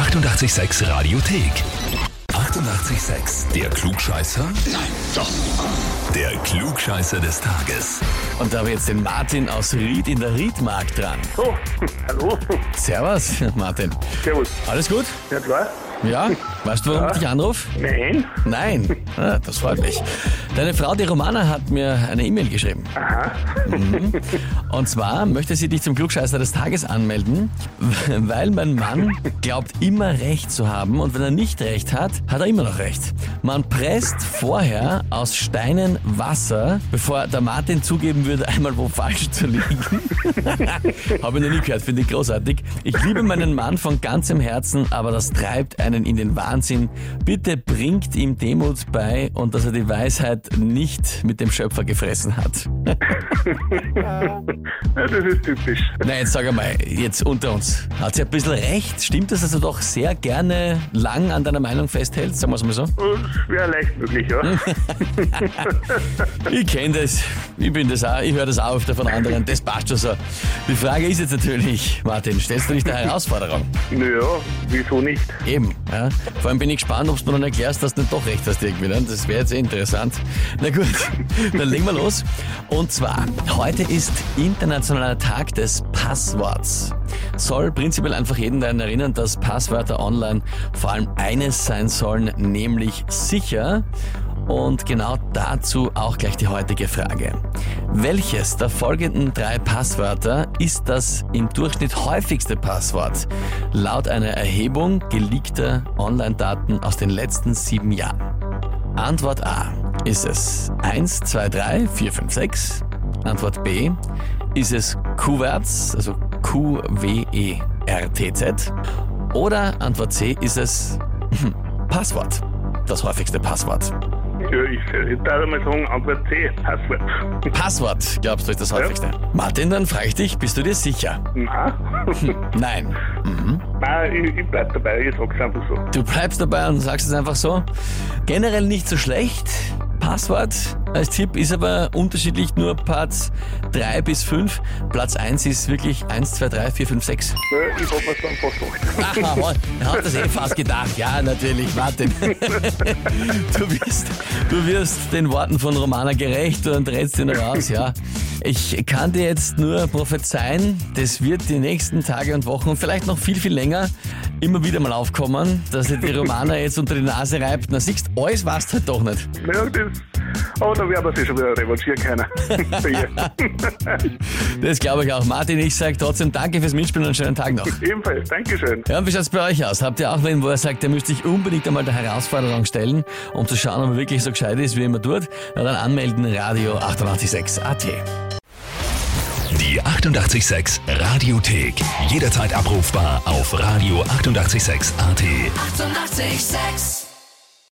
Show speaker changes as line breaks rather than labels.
886 Radiothek. 88,6. Der Klugscheißer? Nein, doch. Der Klugscheißer des Tages.
Und da habe ich jetzt den Martin aus Ried in der Riedmark dran.
So, hallo.
Servus, Martin.
Servus.
Alles gut?
Ja klar.
Ja? Weißt du, warum ich dich anrufe?
Nein.
Nein. Ah, das freut mich. Deine Frau, die Romana, hat mir eine E-Mail geschrieben.
Aha.
Und zwar möchte sie dich zum Klugscheißer des Tages anmelden, weil mein Mann glaubt immer recht zu haben und wenn er nicht recht hat, hat er immer noch recht. Man presst vorher aus Steinen Wasser, bevor der Martin zugeben würde, einmal wo falsch zu liegen. Habe ich noch nie gehört, finde ich großartig. Ich liebe meinen Mann von ganzem Herzen, aber das treibt einen in den Wahnsinn. Bitte bringt ihm Demut bei und dass er die Weisheit nicht mit dem Schöpfer gefressen hat.
Ja, das ist typisch.
Na, jetzt sag einmal, jetzt unter uns. Hat sie ein bisschen recht? Stimmt das, dass du doch sehr gerne lang an deiner Meinung festhältst? Sagen wir es mal so.
Das wäre leicht möglich, ja.
Ich kenne das. Ich bin das auch. Ich höre das auch öfter von anderen. Das passt schon so. Die Frage ist jetzt natürlich, Martin, stellst du dich der Herausforderung?
Naja, wieso nicht?
Eben. Ja. Vor allem bin ich gespannt, ob du dann erklärst, dass du nicht doch recht hast irgendwie. Ne? Das wäre jetzt eh interessant. Na gut, dann legen wir los. Und zwar, heute ist Internationaler Tag des Passworts. Soll prinzipiell einfach jeden daran erinnern, dass Passwörter online vor allem eines sein sollen, nämlich sicher. Und genau dazu auch gleich die heutige Frage. Welches der folgenden drei Passwörter ist das im Durchschnitt häufigste Passwort laut einer Erhebung geleakter Online-Daten aus den letzten sieben Jahren? Antwort A. Ist es 1, 2, 3, 4, 5, 6? Antwort B. Ist es Q-Werts, also Q-W-E-R-T-Z? Oder Antwort C. Ist es hm, Passwort, das häufigste Passwort?
Ja, ich würde mal sagen, Antwort C, Passwort.
Passwort, glaubst du, ist das häufigste? Martin, dann frage ich dich, bist du dir sicher?
Nein.
Nein. Mhm.
Nein, ich, ich bleib dabei, ich sag's einfach so.
Du bleibst dabei und sagst es einfach so. Generell nicht so schlecht. Passwort als Tipp ist aber unterschiedlich, nur Parts 3 bis 5. Platz 1 ist wirklich 1, 2, 3, 4, 5, 6.
Ja, ich hab mir's dann fast gedacht.
Aha, er hat das eh fast gedacht. Ja, natürlich, Martin. Du wirst, du wirst den Worten von Romana gerecht und rätst ihn raus, ja. Ich kann dir jetzt nur prophezeien, das wird die nächsten Tage und Wochen und vielleicht noch viel, viel länger immer wieder mal aufkommen, dass dir die Romana jetzt unter die Nase reibt. Na, siehst, alles weißt halt doch nicht.
Ja, das, aber da werden wir sich schon wieder revanchieren können.
Das glaube ich auch. Martin, ich sage trotzdem danke fürs Mitspielen und einen schönen Tag noch.
Ebenfalls, Dankeschön.
Ja, und wie schaut's bei euch aus? Habt ihr auch wen, wo er sagt, er müsste sich unbedingt einmal der Herausforderung stellen, um zu schauen, ob er wirklich so gescheit ist, wie er immer tut? Na dann anmelden, Radio 886 AT.
Die 88,6 Radiothek. Jederzeit abrufbar auf radio886.at. 88,6.
Eighty-eight, sex.